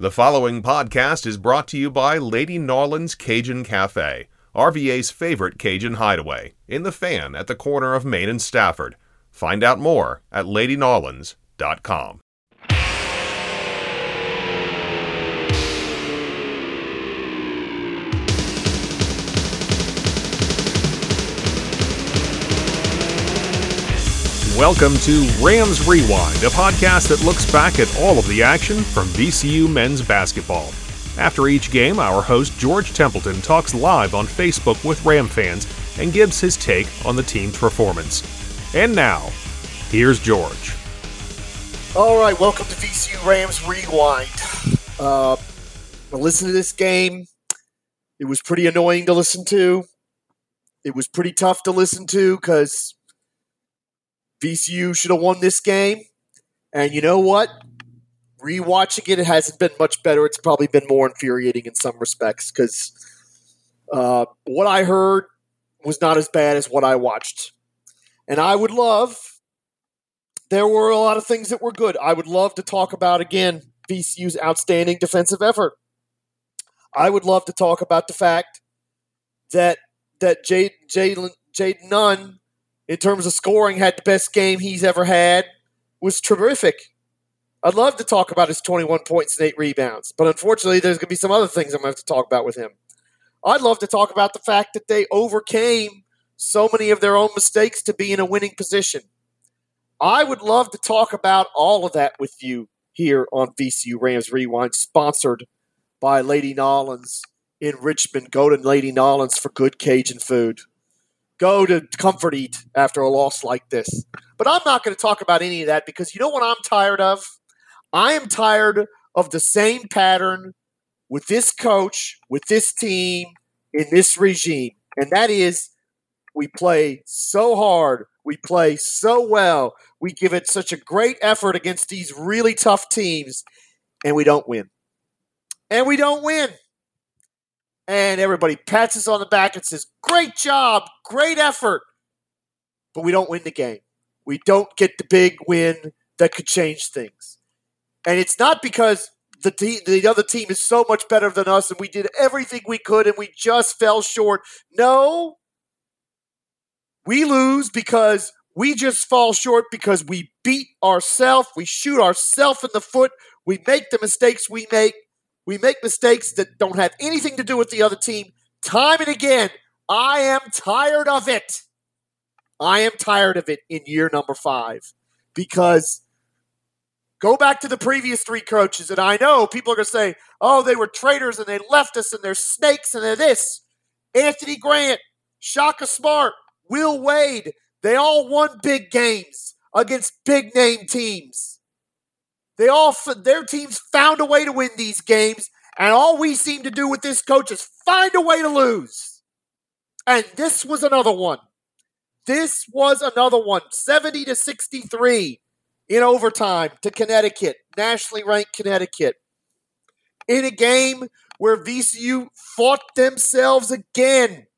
The following podcast is brought to you by Lady N'awlins Cajun Cafe, RVA's favorite Cajun hideaway, in the fan at the corner of Main and Stafford. Find out more at ladynarlands.com. Welcome to Rams Rewind, a podcast that looks back at all of the action from VCU men's basketball. After each game, our host George Templeton talks live on Facebook with Ram fans and gives his take on the team's performance. And now, here's George. All right, welcome to VCU Rams Rewind. Uh, I listened to this game. It was pretty annoying to listen to. It was pretty tough to listen to because VCU should have won this game. And you know what? Rewatching it, it hasn't been much better. It's probably been more infuriating in some respects because uh, what I heard was not as bad as what I watched. And I would love, there were a lot of things that were good. I would love to talk about, again, VCU's outstanding defensive effort. I would love to talk about the fact that that Jade Jalen Jade Nunn in terms of scoring, had the best game he's ever had, was terrific. I'd love to talk about his 21 points and eight rebounds, but unfortunately, there's going to be some other things I'm going to have to talk about with him. I'd love to talk about the fact that they overcame so many of their own mistakes to be in a winning position. I would love to talk about all of that with you here on VCU Rams Rewind, sponsored by Lady N'awlins in Richmond. Go to Lady N'awlins for good Cajun food go to comfort eat after a loss like this. But I'm not going to talk about any of that because you know what I'm tired of? I am tired of the same pattern with this coach, with this team, in this regime. And that is we play so hard, we play so well, we give it such a great effort against these really tough teams, and we don't win. And we don't win and everybody pats us on the back and says, Great job, great effort. But we don't win the game. We don't get the big win that could change things. And it's not because the te- the other team is so much better than us and we did everything we could and we just fell short. No. We lose because we just fall short because we beat ourselves, we shoot ourselves in the foot, we make the mistakes we make, we make mistakes that don't have anything to do with the other team time and again. I am tired of it. I am tired of it in year number five because go back to the previous three coaches, and I know people are going to say, oh, they were traitors and they left us and they're snakes and they're this. Anthony Grant, Shaka Smart, Will Wade, they all won big games against big name teams. They all their teams found a way to win these games, and all we seem to do with this coach is find a way to lose. And this was another one. This was another one. 70 to 63 in overtime to Connecticut, nationally ranked Connecticut. In a game where VCU fought themselves again,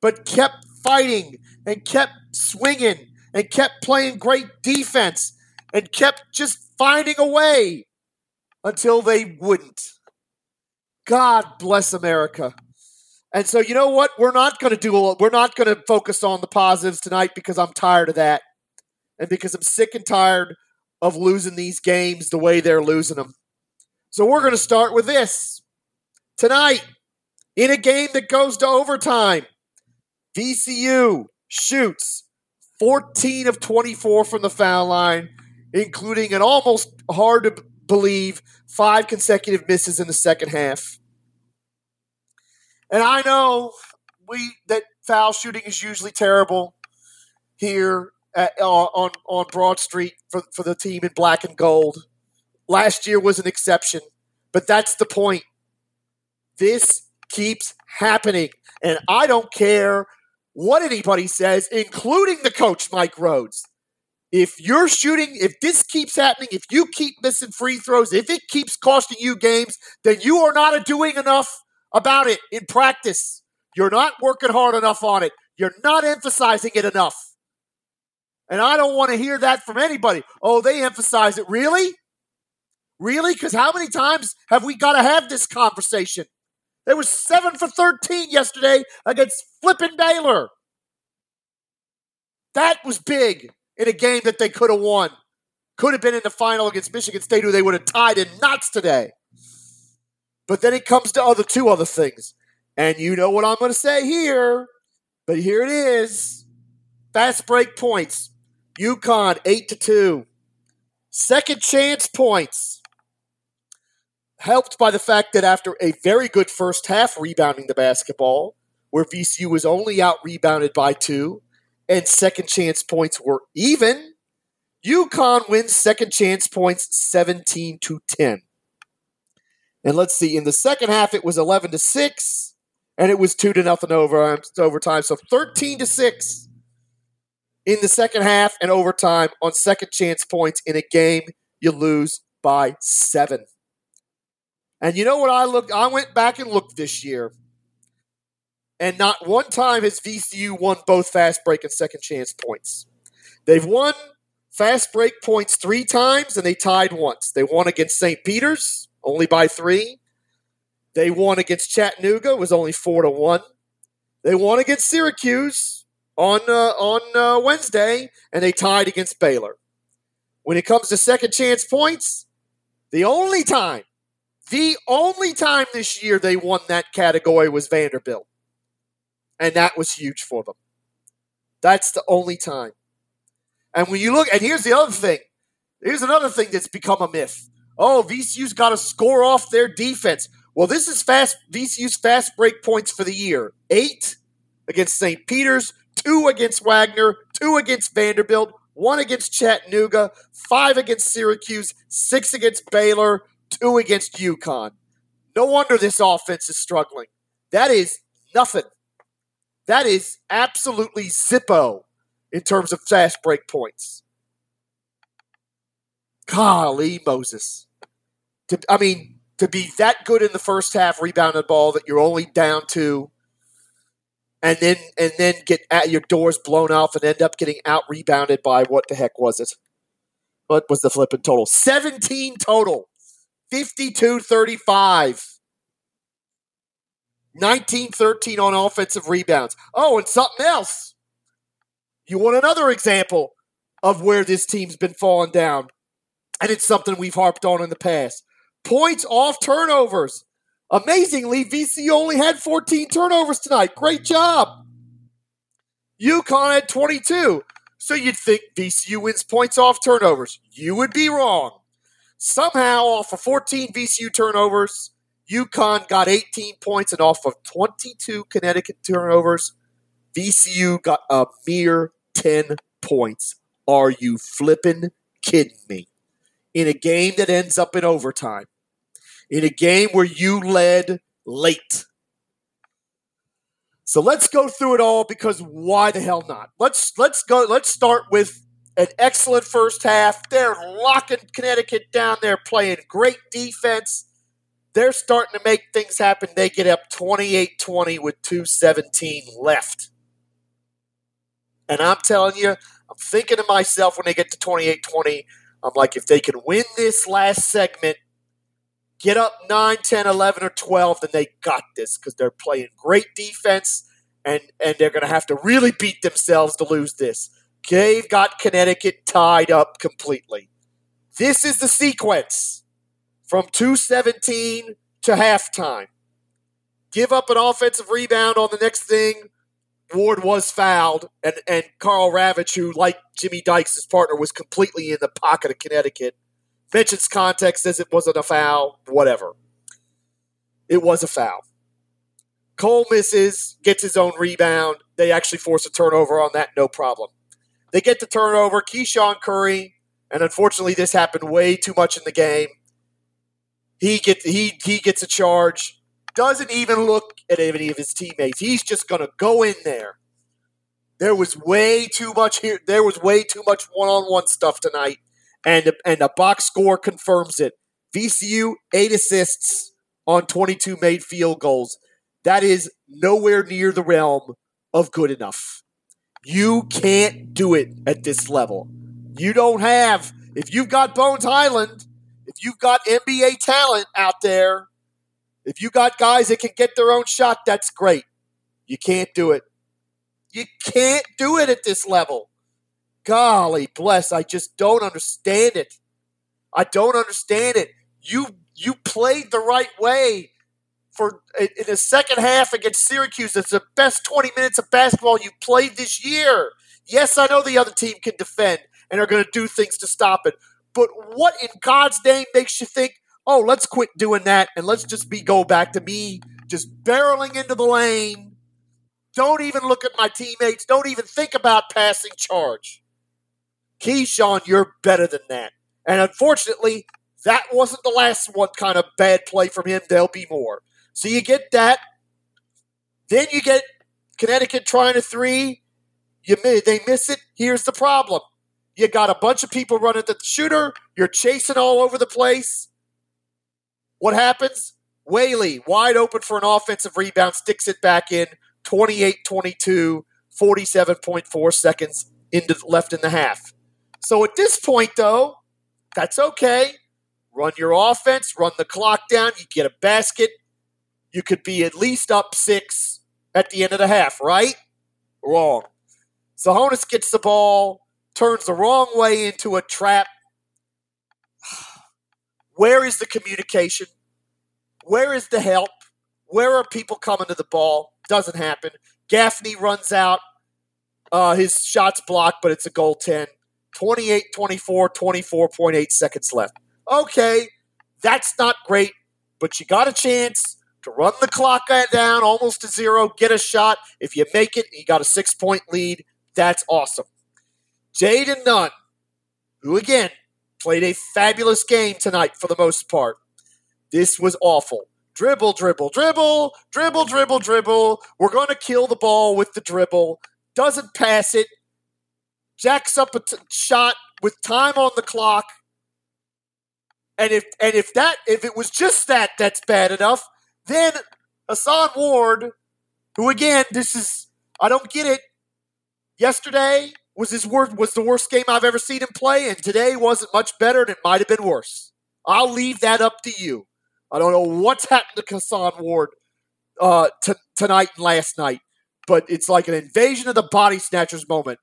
but kept fighting and kept swinging and kept playing great defense and kept just finding a way until they wouldn't. God bless America. And so, you know what? We're not going to do, we're not going to focus on the positives tonight because I'm tired of that. And because I'm sick and tired of losing these games the way they're losing them. So, we're going to start with this. Tonight, in a game that goes to overtime, VCU shoots 14 of 24 from the foul line including an almost hard to believe five consecutive misses in the second half. And I know we that foul shooting is usually terrible here at, uh, on on Broad Street for, for the team in black and gold. Last year was an exception, but that's the point. This keeps happening, and I don't care what anybody says, including the coach Mike Rhoades if you're shooting, if this keeps happening, if you keep missing free throws, if it keeps costing you games, then you are not doing enough about it in practice. You're not working hard enough on it. You're not emphasizing it enough. And I don't want to hear that from anybody. Oh, they emphasize it. Really? Really? Because how many times have we got to have this conversation? They were seven for 13 yesterday against flipping Baylor. That was big in a game that they could have won. Could have been in the final against Michigan State, who they would have tied in knots today. But then it comes to other two other things. And you know what I'm going to say here. But here it is. Fast break points. UConn 8 to 2. Second chance points. Helped by the fact that after a very good first half rebounding the basketball, where VCU was only out rebounded by two, and second chance points were even, UConn wins second chance points 17 to 10. And let's see, in the second half it was 11 to 6, and it was 2 to nothing over um, overtime. So 13 to 6 in the second half and overtime on second chance points in a game you lose by seven. And you know what I looked I went back and looked this year. And not one time has VCU won both fast break and second chance points. They've won fast break points three times and they tied once. They won against St. Peter's, only by three. They won against Chattanooga, was only four to one. They won against Syracuse, on uh, on uh, Wednesday, and they tied against Baylor. When it comes to second chance points, the only time, the only time this year they won that category was Vanderbilt, and that was huge for them. That's the only time. And when you look, and here's the other thing. Here's another thing that's become a myth. Oh, VCU's got to score off their defense. Well, this is fast VCU's fast break points for the year. Eight against St. Peter's, two against Wagner, two against Vanderbilt, one against Chattanooga, five against Syracuse, six against Baylor, two against UConn. No wonder this offense is struggling. That is nothing. That is absolutely zippo in terms of fast break points. Golly, Moses. To, I mean, to be that good in the first half, rebounded ball that you're only down to and then and then get at your doors blown off and end up getting out rebounded by what the heck was it? What was the flipping total? 17 total. 52 35. 19 13 on offensive rebounds. Oh, and something else. You want another example of where this team's been falling down? And it's something we've harped on in the past. Points off turnovers. Amazingly, VCU only had 14 turnovers tonight. Great job. UConn had 22. So you'd think VCU wins points off turnovers. You would be wrong. Somehow, off of 14 VCU turnovers, UConn got 18 points, and off of 22 Connecticut turnovers, VCU got a mere 10 points. Are you flipping kidding me? In a game that ends up in overtime in a game where you led late. So let's go through it all because why the hell not? Let's let's go let's start with an excellent first half. They're locking Connecticut down. They're playing great defense. They're starting to make things happen. They get up 28-20 with 217 left. And I'm telling you, I'm thinking to myself when they get to 28-20, I'm like if they can win this last segment, get up 9, 10, 11, or 12, then they got this because they're playing great defense and, and they're going to have to really beat themselves to lose this. They've got Connecticut tied up completely. This is the sequence from 217 to halftime. Give up an offensive rebound on the next thing. Ward was fouled, and, and Karl Ravech, who, like Jimmy Dykes' his partner, was completely in the pocket of Connecticut mentions context, says it wasn't a foul, whatever. It was a foul. Cole misses, gets his own rebound. They actually force a turnover on that, no problem. They get the turnover. KeShawn Curry, and unfortunately, this happened way too much in the game. He gets he he gets a charge. Doesn't even look at any of his teammates. He's just going to go in there. There was way too much here. There was way too much one-on-one stuff tonight and and the box score confirms it. VCU eight assists on 22 made field goals. That is nowhere near the realm of good enough. You can't do it at this level. You don't have if you've got Bones Hyland, If you've got NBA talent out there, if you got guys that can get their own shot, that's great. You can't do it. You can't do it at this level. Golly bless, I just don't understand it. I don't understand it. You you played the right way for in the second half against Syracuse. It's the best 20 minutes of basketball you played this year. Yes, I know the other team can defend and are going to do things to stop it. But what in God's name makes you think, oh, let's quit doing that and let's just be go back to me just barreling into the lane. Don't even look at my teammates. Don't even think about passing charge. KeShawn, you're better than that. And unfortunately, that wasn't the last one kind of bad play from him. There'll be more. So you get that. Then you get Connecticut trying a three. You they miss it. Here's the problem. You got a bunch of people running to the shooter. You're chasing all over the place. What happens? Whaley, wide open for an offensive rebound, sticks it back in. 28 22, 47.4 seconds into, left in the half. So at this point, though, that's okay. Run your offense, run the clock down. You get a basket. You could be at least up six at the end of the half, right? Wrong. Tsohonis gets the ball, turns the wrong way into a trap. Where is the communication? Where is the help? Where are people coming to the ball? Doesn't happen. Gaffney runs out. Uh, his shot's blocked, but it's a goal 10. 28 24, 24.8 seconds left. Okay, that's not great, but you got a chance to run the clock down almost to zero, get a shot. If you make it, you got a six point lead. That's awesome. Jayden Nunn, who again played a fabulous game tonight for the most part. This was awful. Dribble, dribble, dribble, dribble, dribble, dribble. We're going to kill the ball with the dribble. Doesn't pass it. Jacks up a t- shot with time on the clock. And if and if that if it was just that that's bad enough, then Hason Ward, who again, this is I don't get it. Yesterday was his worst was the worst game I've ever seen him play, and today wasn't much better, and it might have been worse. I'll leave that up to you. I don't know what's happened to Hason Ward uh, t- tonight and last night, but it's like an invasion of the body snatchers moment.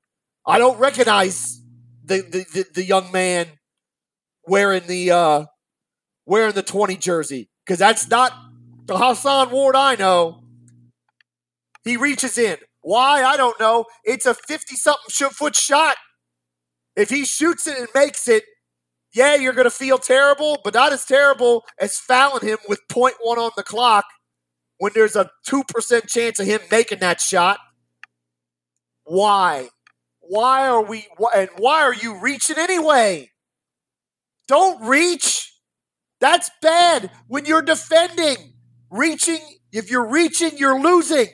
I don't recognize the the, the, the young man wearing the uh, wearing the twenty jersey because that's not the Hason Ward I know. He reaches in. Why? I don't know. It's a 50 something foot shot. If he shoots it and makes it, yeah, you're going to feel terrible, but not as terrible as fouling him with 0.1 on the clock when there's a 2% chance of him making that shot. Why? Why are we, and why are you reaching anyway? Don't reach. That's bad when you're defending. Reaching, if you're reaching, you're losing.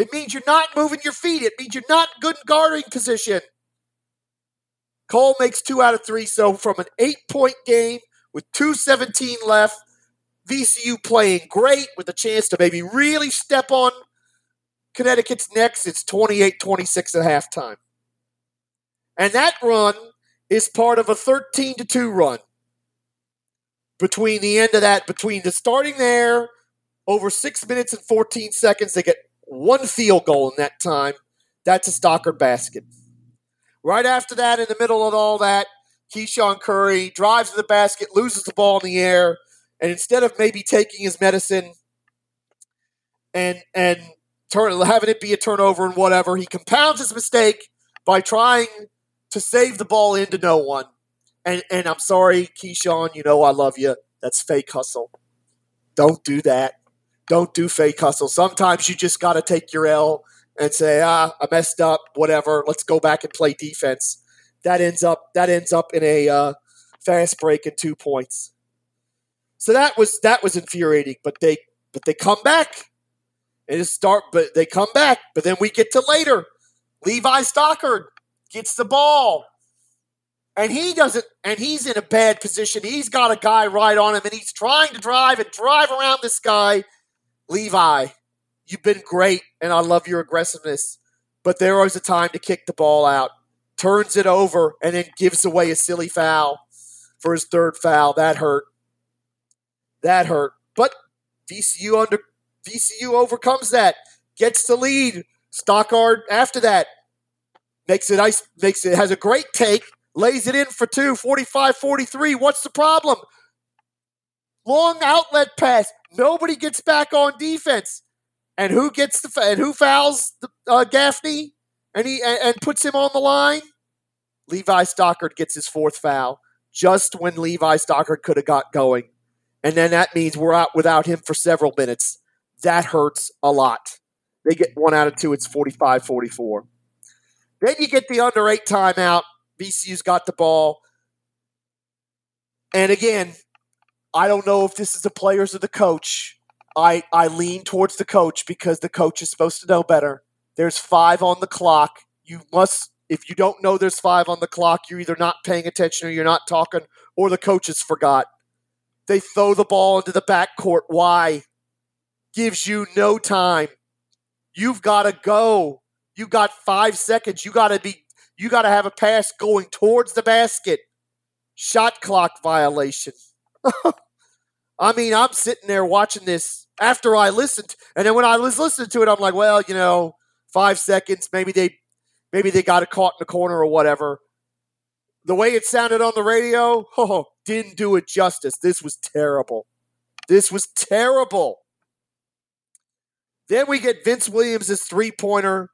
It means you're not moving your feet. It means you're not good guarding position. Cole makes two out of three. So from an eight point game with 217 left, VCU playing great with a chance to maybe really step on Connecticut's next. It's 28 26 at halftime. And that run is part of a 13 to 2 run. Between the end of that, between the starting there, over six minutes and 14 seconds, they get one field goal in that time. That's a Stockard basket. Right after that, in the middle of all that, KeShawn Curry drives to the basket, loses the ball in the air, and instead of maybe taking his medicine and and turn, having it be a turnover and whatever, he compounds his mistake by trying to save the ball into no one. And and I'm sorry, KeShawn, you know I love you. That's fake hustle. Don't do that. Don't do fake hustle. Sometimes you just got to take your L and say, ah, I messed up, whatever. Let's go back and play defense. That ends up that ends up in a uh, fast break and two points. So that was that was infuriating. But they but they come back and start. But they come back. But then we get to later. Levi Stockard gets the ball. And he doesn't, and he's in a bad position. He's got a guy right on him, and he's trying to drive and drive around this guy. Levi, You've been great, and I love your aggressiveness. But there was a time to kick the ball out, turns it over, and then gives away a silly foul. for his third foul. That hurt. That hurt. But VCU under VCU overcomes that, gets the lead. Stockard after that makes it ice makes it has a great take, lays it in for two, 45-43. What's the problem? Long outlet pass. Nobody gets back on defense. And who gets the and who fouls the, uh, Gaffney and he and, and puts him on the line? Levi Stockard gets his fourth foul just when Levi Stockard could have got going. And then that means we're out without him for several minutes. That hurts a lot. They get one out of two. It's 45 44. Then you get the under eight timeout. VCU's got the ball. And again, I don't know if this is the players or the coach. I, I lean towards the coach because the coach is supposed to know better. There's five on the clock. You must, if you don't know there's five on the clock, you're either not paying attention or you're not talking, or the coaches forgot. They throw the ball into the backcourt. Why? Gives you no time. You've got to go. You got five seconds. You got to be. You got to have a pass going towards the basket. Shot clock violation. I mean, I'm sitting there watching this after I listened, and then when I was listening to it, I'm like, well, you know, five seconds. Maybe they, maybe they got it caught in the corner or whatever. The way it sounded on the radio, oh, didn't do it justice. This was terrible. This was terrible. Then we get Vince Williams' three pointer,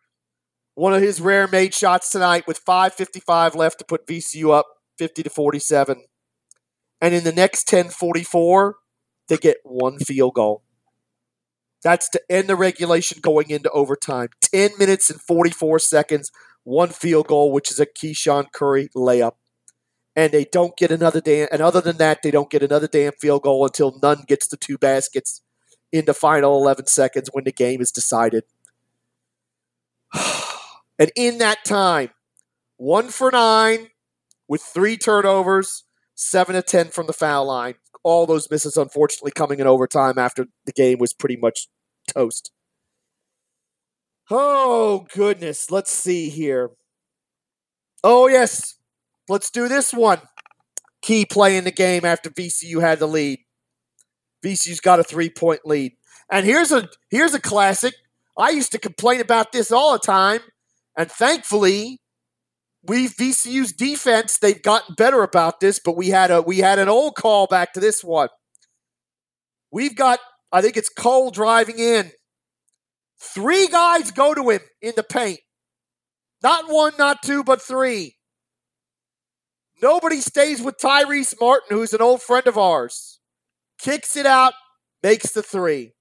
one of his rare made shots tonight with 5.55 left to put VCU up 50 to 47. And in the next 10:44, they get one field goal. That's to end the regulation going into overtime. 10 minutes and 44 seconds, one field goal, which is a KeShawn Curry layup. And they don't get another damn, and other than that, they don't get another damn field goal until Nunn gets the two baskets in the final 11 seconds when the game is decided. and in that time, one for nine with three turnovers, seven to 10 from the foul line. All those misses, unfortunately, coming in overtime after the game was pretty much toast. Oh, goodness. Let's see here. Oh, yes. Let's do this one. Key play in the game after VCU had the lead. VCU's got a three point lead. And here's a here's a classic. I used to complain about this all the time, and thankfully, we VCU's defense they've gotten better about this. But we had a we had an old call back to this one. We've got I think it's Cole driving in. Three guys go to him in the paint. Not one, not two, but three. Nobody stays with Tyrese Martin, who's an old friend of ours. Kicks it out, makes the three.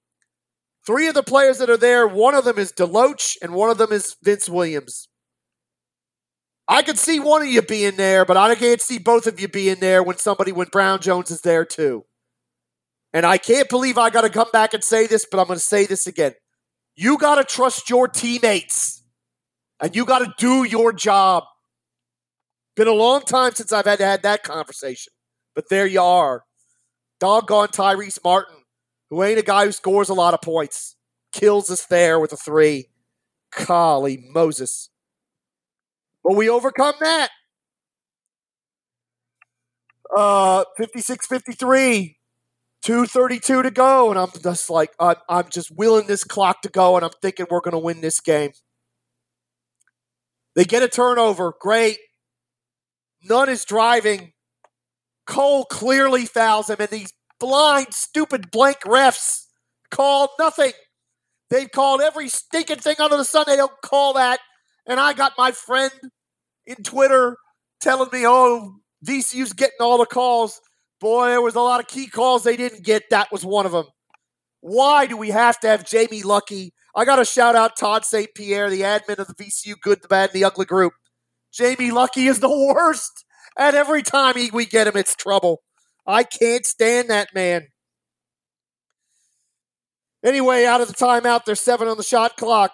Three of the players that are there, one of them is Deloach and one of them is Vince Williams. I could see one of you being there, but I can't see both of you being there when somebody, when Brown Jones is there too. And I can't believe I got to come back and say this, but I'm going to say this again. You got to trust your teammates and you got to do your job. Been a long time since I've had to have that conversation, but there you are. Doggone Tyrese Martin, who ain't a guy who scores a lot of points, kills us there with a three. Golly Moses. But we overcome that. Uh, 56 53, 232 to go. And I'm just like, I'm, I'm just willing this clock to go, and I'm thinking we're going to win this game. They get a turnover. Great. Nunn is driving. Cole clearly fouls him, and these blind, stupid, blank refs call nothing. They've called every stinking thing under the sun. They don't call that. And I got my friend in Twitter telling me, oh, VCU's getting all the calls. Boy, there was a lot of key calls they didn't get. That was one of them. Why do we have to have Jamie Luckie? I got to shout out Todd St. Pierre, the admin of the VCU Good, the Bad, and the Ugly group. Jamie Luckie is the worst. And every time he, we get him, it's trouble. I can't stand that man. Anyway, out of the timeout, there's seven on the shot clock.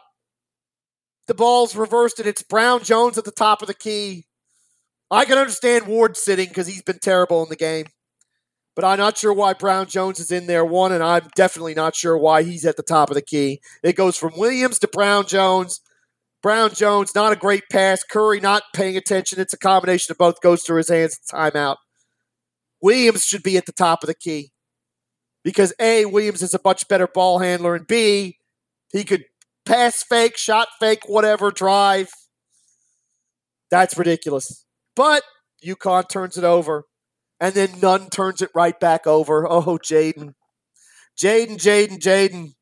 The ball's reversed, and it's Brown Jones at the top of the key. I can understand Ward sitting because he's been terrible in the game. But I'm not sure why Brown Jones is in there, one, and I'm definitely not sure why he's at the top of the key. It goes from Williams to Brown Jones. Brown Jones, not a great pass. Curry not paying attention. It's a combination of both goes through his hands. Timeout. Williams should be at the top of the key because A, Williams is a much better ball handler, and B, he could pass fake, shot fake, whatever, drive. That's ridiculous. But UConn turns it over, and then Nunn turns it right back over. Oh, Jaden. Jaden, Jaden, Jaden.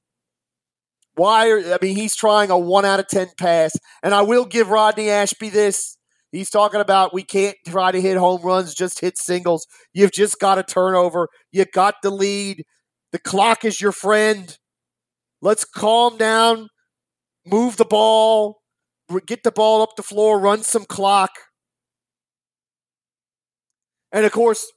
Why? Are, I mean, he's trying a one out of 10 pass. And I will give Rodney Ashby this. He's talking about we can't try to hit home runs, just hit singles. You've just got a turnover. You got the lead. The clock is your friend. Let's calm down, move the ball, get the ball up the floor, run some clock. And of course,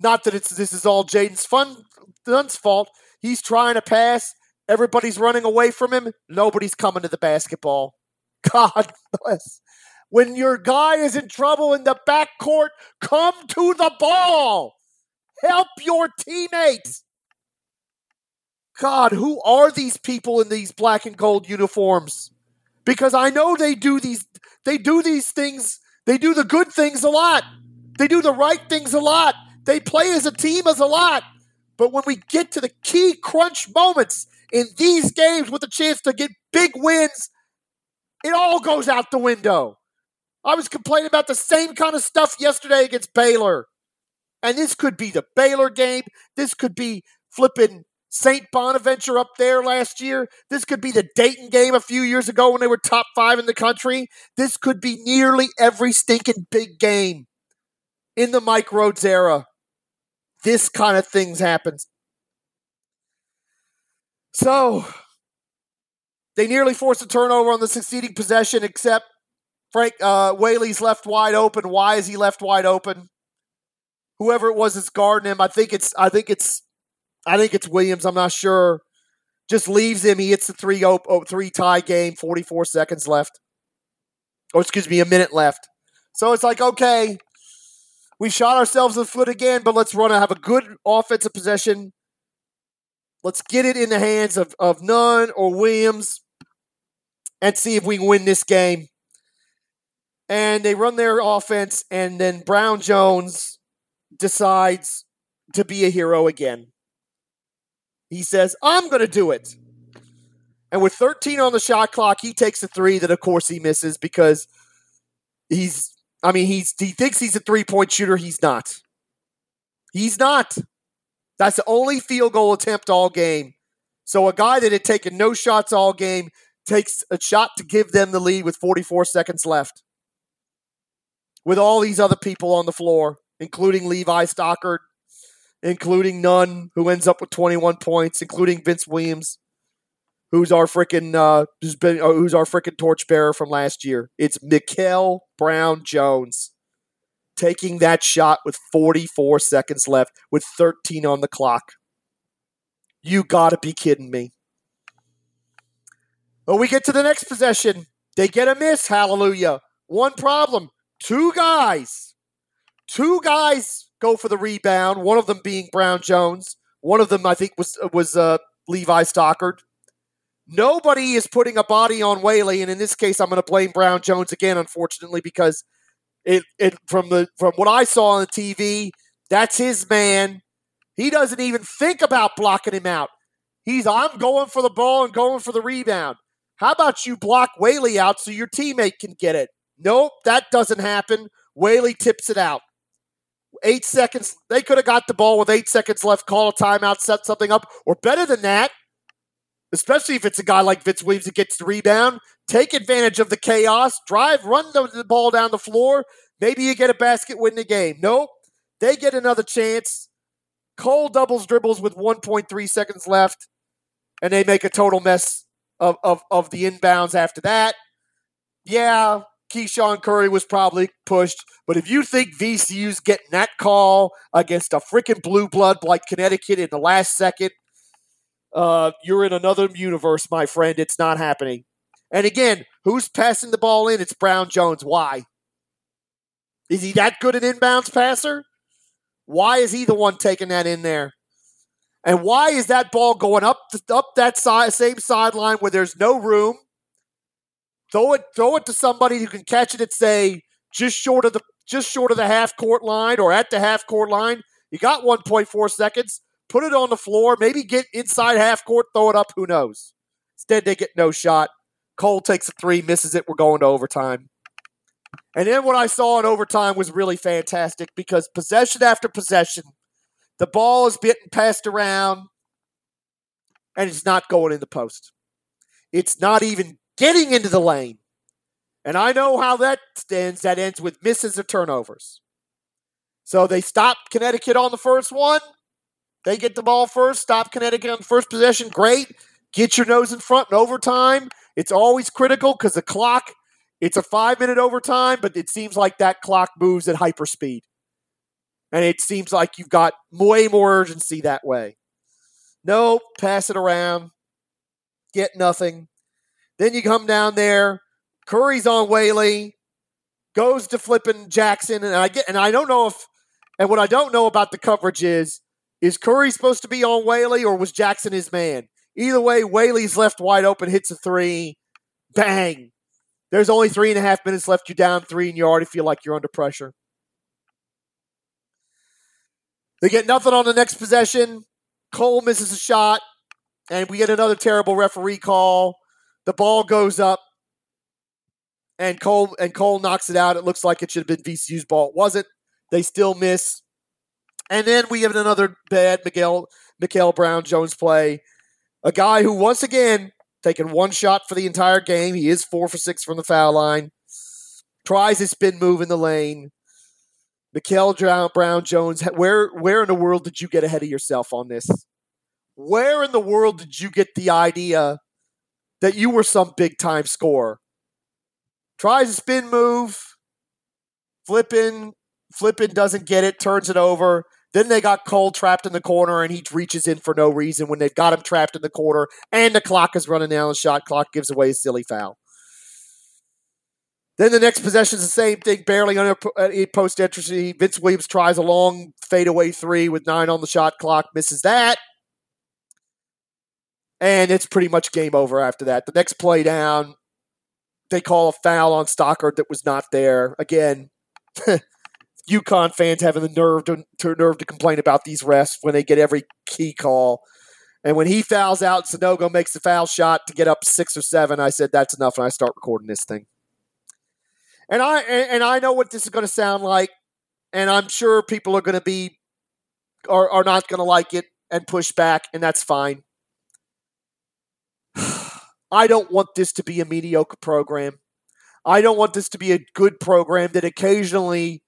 not that it's this is all Jaden's fun Dunn's fault. He's trying to pass. Everybody's running away from him. Nobody's coming to the basketball. God bless. When your guy is in trouble in the backcourt, come to the ball. Help your teammates. God, who are these people in these black and gold uniforms? Because I know they do these they do these things, they do the good things a lot. They do the right things a lot. They play as a team as a lot. But when we get to the key crunch moments in these games with a chance to get big wins, it all goes out the window. I was complaining about the same kind of stuff yesterday against Baylor. And this could be the Baylor game. This could be flipping St. Bonaventure up there last year. This could be the Dayton game a few years ago when they were top five in the country. This could be nearly every stinking big game in the Mike Rhoades era. This kind of things happens. So they nearly forced a turnover on the succeeding possession, except Frank uh, Whaley's left wide open. Why is he left wide open? Whoever it was that's guarding him, I think it's I think it's I think it's Williams. I'm not sure. Just leaves him. He hits the three oh, oh, three tie game. 44 seconds left. Or excuse me, a minute left. So it's like okay, we shot ourselves in the foot again, but let's run and have a good offensive possession. Let's get it in the hands of, of Nunn or Williams and see if we can win this game. And they run their offense, and then Brown Jones decides to be a hero again. He says, I'm going to do it. And with 13 on the shot clock, he takes a three that, of course, he misses because he's, I mean, he's he thinks he's a three point shooter. He's not. He's not. That's the only field goal attempt all game. So a guy that had taken no shots all game takes a shot to give them the lead with 44 seconds left. With all these other people on the floor, including Levi Stockard, including Nunn, who ends up with 21 points, including Vince Williams, who's our freaking uh, who's been uh, who's our freaking torchbearer from last year. It's Mikeal Brown Jones taking that shot with 44 seconds left with 13 on the clock. You got to be kidding me. But we get to the next possession. They get a miss. Hallelujah. One problem. Two guys. Two guys go for the rebound. One of them being Brown Jones. One of them, I think, was was uh, Levi Stockard. Nobody is putting a body on Whaley, and in this case, I'm going to blame Brown Jones again, unfortunately, because it, it from the from what I saw on the TV, that's his man. He doesn't even think about blocking him out. He's I'm going for the ball and going for the rebound. How about you block Whaley out so your teammate can get it? Nope, that doesn't happen. Whaley tips it out eight seconds. They could have got the ball with eight seconds left, call a timeout, set something up, or better than that, especially if it's a guy like Vince Williams that gets the rebound, take advantage of the chaos, drive, run the, the ball down the floor. Maybe you get a basket, win the game. Nope. They get another chance. Cole doubles dribbles with 1.3 seconds left, and they make a total mess of, of, of the inbounds after that. Yeah, KeShawn Curry was probably pushed. But if you think VCU's getting that call against a freaking blue blood like Connecticut in the last second, uh, you're in another universe, my friend. It's not happening. And again, who's passing the ball in? It's Brown Jones. Why? Is he that good an inbounds passer? Why is he the one taking that in there? And why is that ball going up up that side, same sideline where there's no room? Throw it, throw it to somebody who can catch it at say just short of the just short of the half court line or at the half court line. You got 1.4 seconds. Put it on the floor. Maybe get inside half court, throw it up. Who knows? Instead, they get no shot. Cole takes a three, misses it. We're going to overtime. And then what I saw in overtime was really fantastic because possession after possession, the ball is getting passed around and it's not going in the post. It's not even getting into the lane. And I know how that ends. That ends with misses or turnovers. So they stop Connecticut on the first one. They get the ball first. Stop Connecticut on the first possession. Great. Get your nose in front in overtime. It's always critical because the clock, it's a five minute overtime, but it seems like that clock moves at hyperspeed. And it seems like you've got way more urgency that way. No, pass it around. Get nothing. Then you come down there. Curry's on Whaley. Goes to flipping Jackson. And I get and I don't know if and what I don't know about the coverage is is Curry supposed to be on Whaley or was Jackson his man? Either way, Whaley's left wide open, hits a three. Bang. There's only three and a half minutes left. You're down three, and you already feel like you're under pressure. They get nothing on the next possession. Cole misses a shot, and we get another terrible referee call. The ball goes up, and Cole and Cole knocks it out. It looks like it should have been VCU's ball. It wasn't. They still miss. And then we have another bad Miguel Mikeal Brown Jones play. A guy who once again taken one shot for the entire game. He is four for six from the foul line. Tries a spin move in the lane. Mikeal Brown Jones, where where in the world did you get ahead of yourself on this? Where in the world did you get the idea that you were some big time scorer? Tries a spin move, flipping, flipping doesn't get it, turns it over. Then they got Cole trapped in the corner and he reaches in for no reason when they've got him trapped in the corner and the clock is running down. The shot clock gives away a silly foul. Then the next possession is the same thing, barely under uh, post entry. Vince Williams tries a long fadeaway three with nine on the shot clock, misses that. And it's pretty much game over after that. The next play down, they call a foul on Stockard that was not there. Again, UConn fans having the nerve to, to, nerve to complain about these refs when they get every key call. And when he fouls out, Sanogo makes the foul shot to get up six or seven. I said that's enough, and I start recording this thing. And I and I know what this is going to sound like, and I'm sure people are going to be are are not going to like it and push back, and that's fine. I don't want this to be a mediocre program. I don't want this to be a good program that occasionally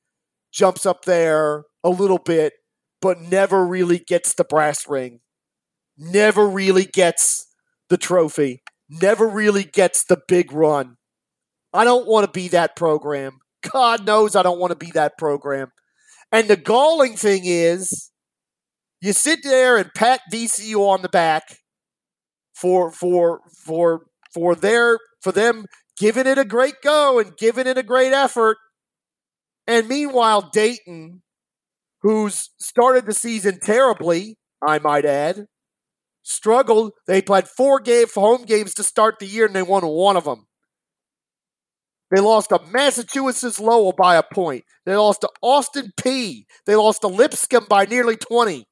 jumps up there a little bit, but never really gets the brass ring, never really gets the trophy, never really gets the big run. I don't want to be that program. God knows I don't want to be that program. And the galling thing is, you sit there and pat VCU on the back for for for for their for them giving it a great go and giving it a great effort. And meanwhile, Dayton, who's started the season terribly, I might add, struggled. They played four game home games to start the year and they won one of them. They lost to Massachusetts Lowell by a point. They lost to Austin Peay. They lost to Lipscomb by nearly 20.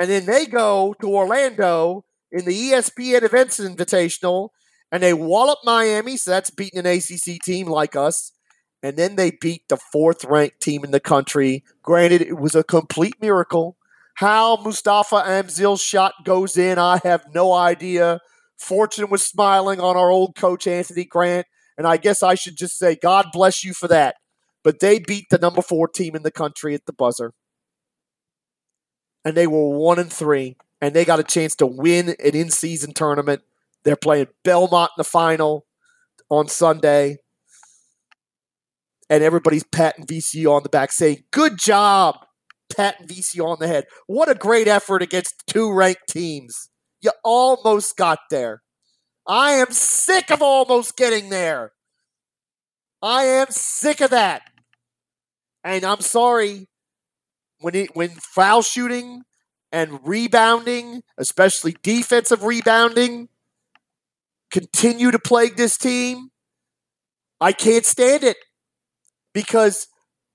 And then they go to Orlando in the ESPN Events Invitational and they wallop Miami. So that's beating an ACC team like us. And then they beat the fourth ranked team in the country. Granted, it was a complete miracle. How Mustapha Amzil's shot goes in, I have no idea. Fortune was smiling on our old coach, Anthony Grant. And I guess I should just say, God bless you for that. But they beat the number four team in the country at the buzzer. And they were one and three. And they got a chance to win an in season tournament. They're playing Belmont in the final on Sunday. And everybody's patting VCU on the back saying, Good job, patting VCU on the head. What a great effort against two ranked teams. You almost got there. I am sick of almost getting there. I am sick of that. And I'm sorry when it when foul shooting and rebounding, especially defensive rebounding, continue to plague this team, I can't stand it because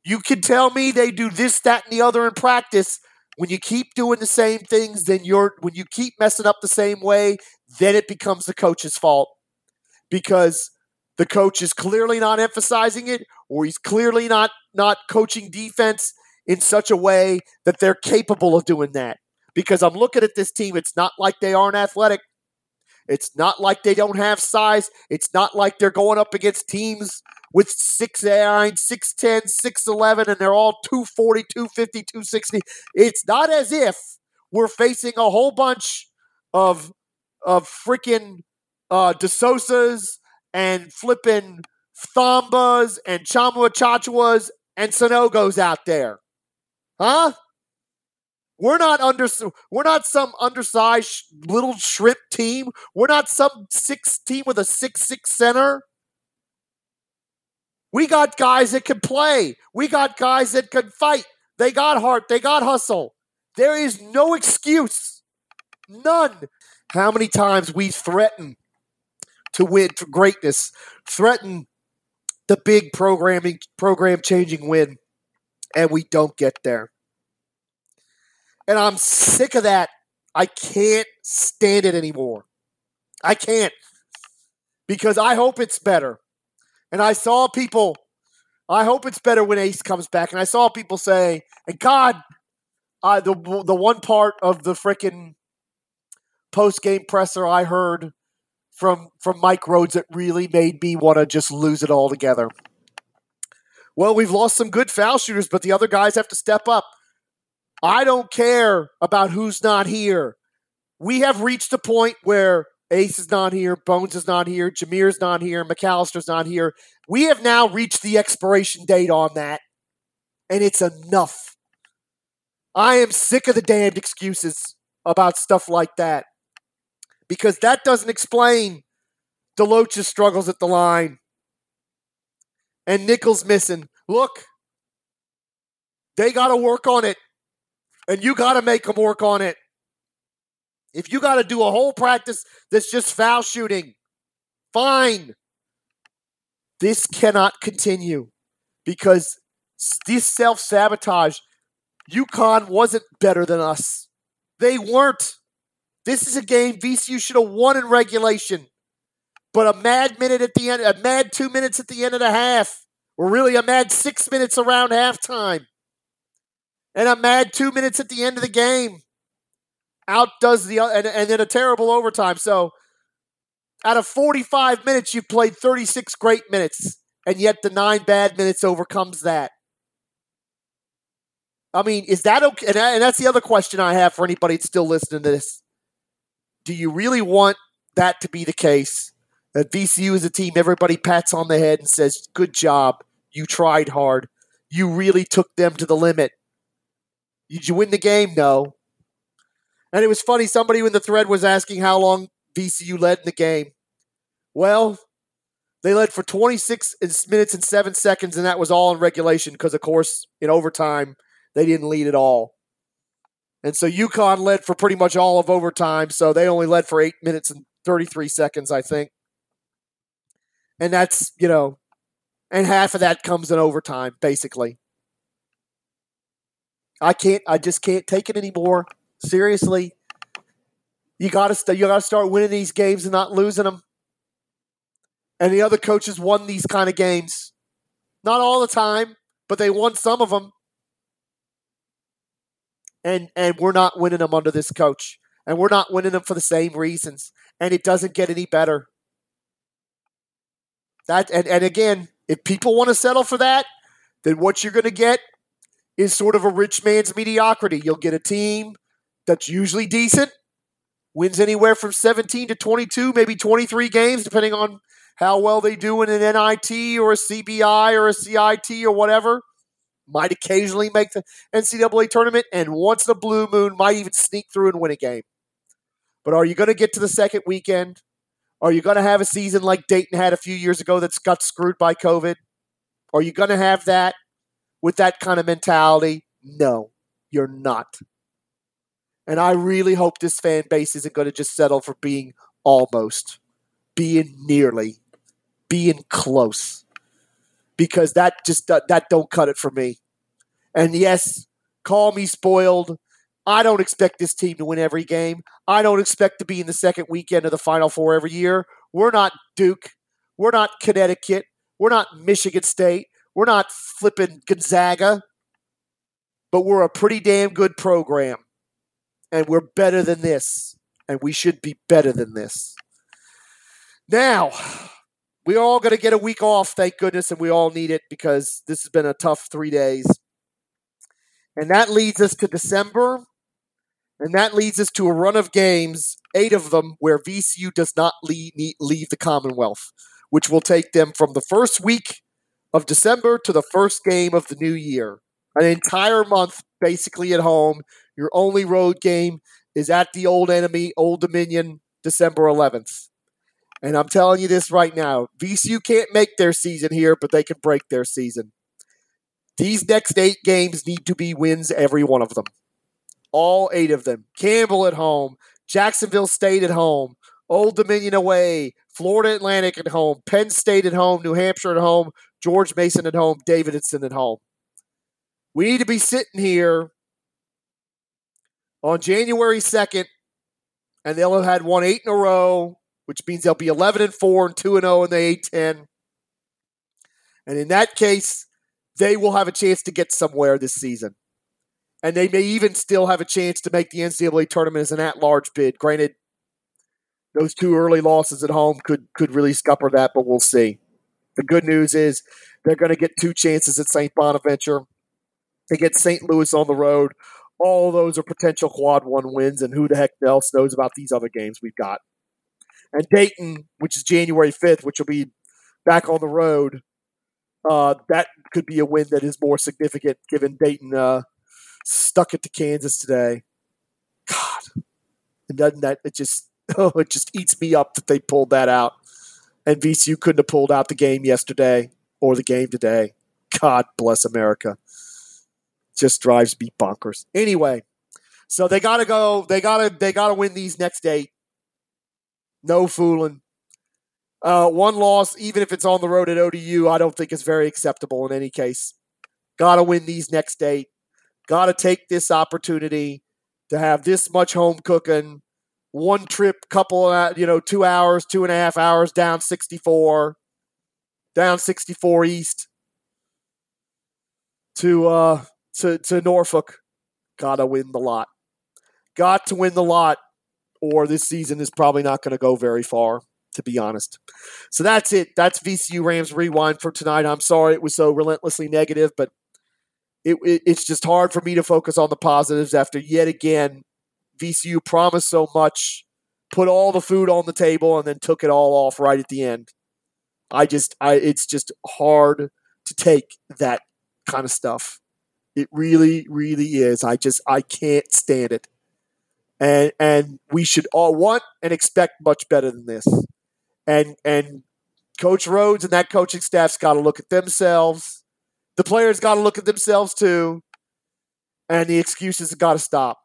You can tell me they do this, that, and the other in practice. When you keep doing the same things, then you're when you keep messing up the same way, then it becomes the coach's fault because the coach is clearly not emphasizing it, or he's clearly not not coaching defense in such a way that they're capable of doing that. Because I'm looking at this team, it's not like they aren't athletic. It's not like they don't have size. It's not like they're going up against teams with 6'9, 6'10, 6'11, and they're all 240, 250, 260. It's not as if we're facing a whole bunch of of freaking uh DeSosas and flipping Thambas and Tchamwa Tchatchouas and Sanogos out there. Huh? We're not under we're not some undersized little shrimp team. We're not some six team with a six six center. We got guys that can play. We got guys that can fight. They got heart. They got hustle. There is no excuse. None. How many times we threaten to win for greatness, threaten the big programming program changing win, and we don't get there. And I'm sick of that. I can't stand it anymore. I can't. Because I hope it's better. And I saw people, I hope it's better when Ace comes back. And I saw people say, and God, uh, the, the one part of the freaking post game presser I heard from, from Mike Rhoades that really made me want to just lose it all together. Well, we've lost some good foul shooters, but the other guys have to step up. I don't care about who's not here. We have reached a point where Ace is not here, Bones is not here, Jamir's not here, McAllister's not here. We have now reached the expiration date on that, and it's enough. I am sick of the damned excuses about stuff like that because that doesn't explain DeLoach's struggles at the line and Nichols missing. Look, they got to work on it and you got to make them work on it. If you got to do a whole practice that's just foul shooting, fine. This cannot continue because this self sabotage, UConn wasn't better than us. They weren't. This is a game VCU should have won in regulation. But a mad minute at the end, a mad two minutes at the end of the half, or really a mad six minutes around halftime and a mad two minutes at the end of the game outdoes the and, and then a terrible overtime. So out of 45 minutes, you've played 36 great minutes, and yet the nine bad minutes overcomes that. I mean, is that okay? And, and that's the other question I have for anybody that's still listening to this. Do you really want that to be the case? That VCU is a team everybody pats on the head and says, Good job. You tried hard. You really took them to the limit. Did you win the game? No. And it was funny. Somebody in the thread was asking how long VCU led in the game. Well, they led for 26 minutes and seven seconds, and that was all in regulation because, of course, in overtime, they didn't lead at all. And so UConn led for pretty much all of overtime, so they only led for eight minutes and 33 seconds, I think. And that's, you know, and half of that comes in overtime, basically. I can't. I just can't take it anymore. Seriously, you got to st- you got to start winning these games and not losing them. And the other coaches won these kind of games, not all the time, but they won some of them. And and we're not winning them under this coach, and we're not winning them for the same reasons. And it doesn't get any better. That and, and again, if people want to settle for that, then what you're going to get is sort of a rich man's mediocrity. You'll get a team that's usually decent, wins anywhere from 17 to 22, maybe 23 games, depending on how well they do in an NIT or a CBI or a CIT or whatever. Might occasionally make the NCAA tournament, and once a blue moon, might even sneak through and win a game. But are you going to get to the second weekend? Are you going to have a season like Dayton had a few years ago that's got screwed by COVID? Are you going to have that? With that kind of mentality? No, you're not. And I really hope this fan base isn't going to just settle for being almost, being nearly, being close. because that just that don't cut it for me. And yes, call me spoiled. I don't expect this team to win every game. I don't expect to be in the second weekend of the Final Four every year. We're not Duke. We're not Connecticut. We're not Michigan State. We're not flipping Gonzaga. But we're a pretty damn good program. And we're better than this. And we should be better than this. Now, we're all going to get a week off, thank goodness, and we all need it because this has been a tough three days. And that leads us to December, and that leads us to a run of games, eight of them, where VCU does not leave, leave the Commonwealth, which will take them from the first week of December to the first game of the new year. An entire month basically at home. Your only road game is at the old enemy, Old Dominion, December 11th. And I'm telling you this right now VCU can't make their season here, but they can break their season. These next eight games need to be wins, every one of them. All eight of them. Campbell at home, Jacksonville State at home, Old Dominion away, Florida Atlantic at home, Penn State at home, New Hampshire at home, George Mason at home, Davidson at home. We need to be sitting here on January 2nd, and they'll have had won eight in a row which means they'll be 11 and 4 and 2 and 0 in the A10. And in that case, they will have a chance to get somewhere this season. And they may even still have a chance to make the NCAA tournament as an at large bid. Granted, those two early losses at home could, could really scupper that, but we'll see. The good news is they're going to get two chances at St. Bonaventure. They get St. Louis on the road. All those are potential quad one wins, and who the heck else knows about these other games we've got and Dayton, which is January 5th, which will be back on the road. Uh, that could be a win that is more significant given Dayton uh, stuck it to Kansas today. God, and doesn't that it just oh it just eats me up that they pulled that out, and VCU couldn't have pulled out the game yesterday or the game today. God bless America. Just drives me bonkers. Anyway, so they gotta go. They gotta they gotta win these next eight. No fooling. Uh, one loss, even if it's on the road at ODU, I don't think is very acceptable in any case. Got to win these next eight. Got to take this opportunity to have this much home cooking. One trip, couple, of, you know, two hours, two and a half hours down 64, down 64 east to uh to to Norfolk. Got to win the lot. Got to win the lot or this season is probably not going to go very far, to be honest. So that's it. That's VCU Rams rewind for tonight. I'm sorry it was so relentlessly negative, but it, it, it's just hard for me to focus on the positives after yet again VCU promised so much, put all the food on the table, and then took it all off right at the end. I just, I it's just hard to take that kind of stuff. It really, really is. I just, I can't stand it and and we should all want and expect much better than this. And and Coach Rhoades and that coaching staff's got to look at themselves. The players got to look at themselves too, and the excuses got to stop.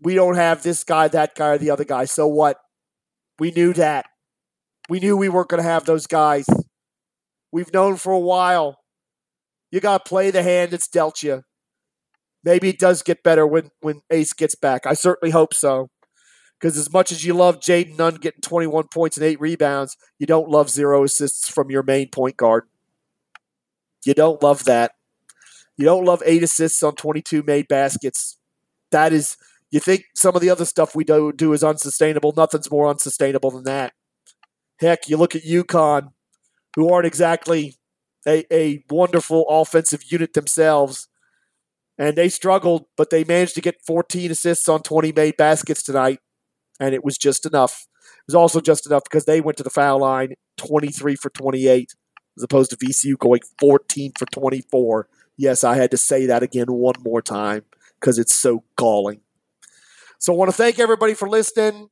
We don't have this guy, that guy, or the other guy. So what? We knew that. We knew we weren't going to have those guys. We've known for a while. You got to play the hand that's dealt you maybe it does get better when when Ace gets back. I certainly hope so. Because as much as you love Jayden Nunn getting 21 points and eight rebounds, you don't love zero assists from your main point guard. You don't love that. You don't love eight assists on 22 made baskets. That is, you think some of the other stuff we do, do is unsustainable. Nothing's more unsustainable than that. Heck, you look at UConn, who aren't exactly a, a wonderful offensive unit themselves, and they struggled, but they managed to get 14 assists on 20 made baskets tonight, and it was just enough. It was also just enough because they went to the foul line 23 for 28, as opposed to VCU going 14 for 24. Yes, I had to say that again one more time because it's so galling. So I want to thank everybody for listening.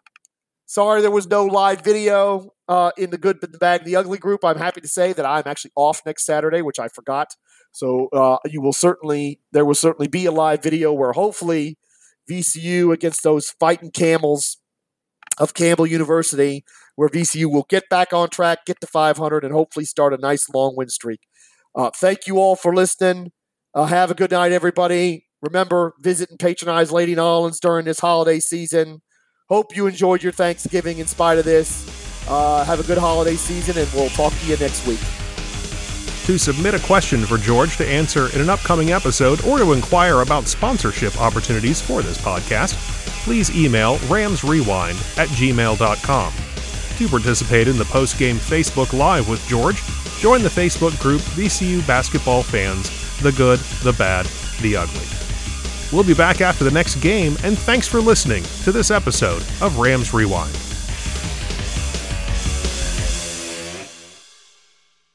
Sorry there was no live video uh, in the good, the bad, the ugly group. I'm happy to say that I'm actually off next Saturday, which I forgot. So uh, you will certainly there will certainly be a live video where hopefully VCU against those fighting camels of Campbell University, where VCU will get back on track, get to 500, and hopefully start a nice long win streak. Uh, thank you all for listening. Uh, have a good night, everybody. Remember, visit and patronize Lady N'awlins during this holiday season. Hope you enjoyed your Thanksgiving in spite of this. Uh, have a good holiday season, and we'll talk to you next week. To submit a question for George to answer in an upcoming episode or to inquire about sponsorship opportunities for this podcast, please email ramsrewind at gmail.com. To participate in the post-game Facebook Live with George, join the Facebook group VCU Basketball Fans The Good, the Bad, the Ugly. We'll be back after the next game, and thanks for listening to this episode of Rams Rewind.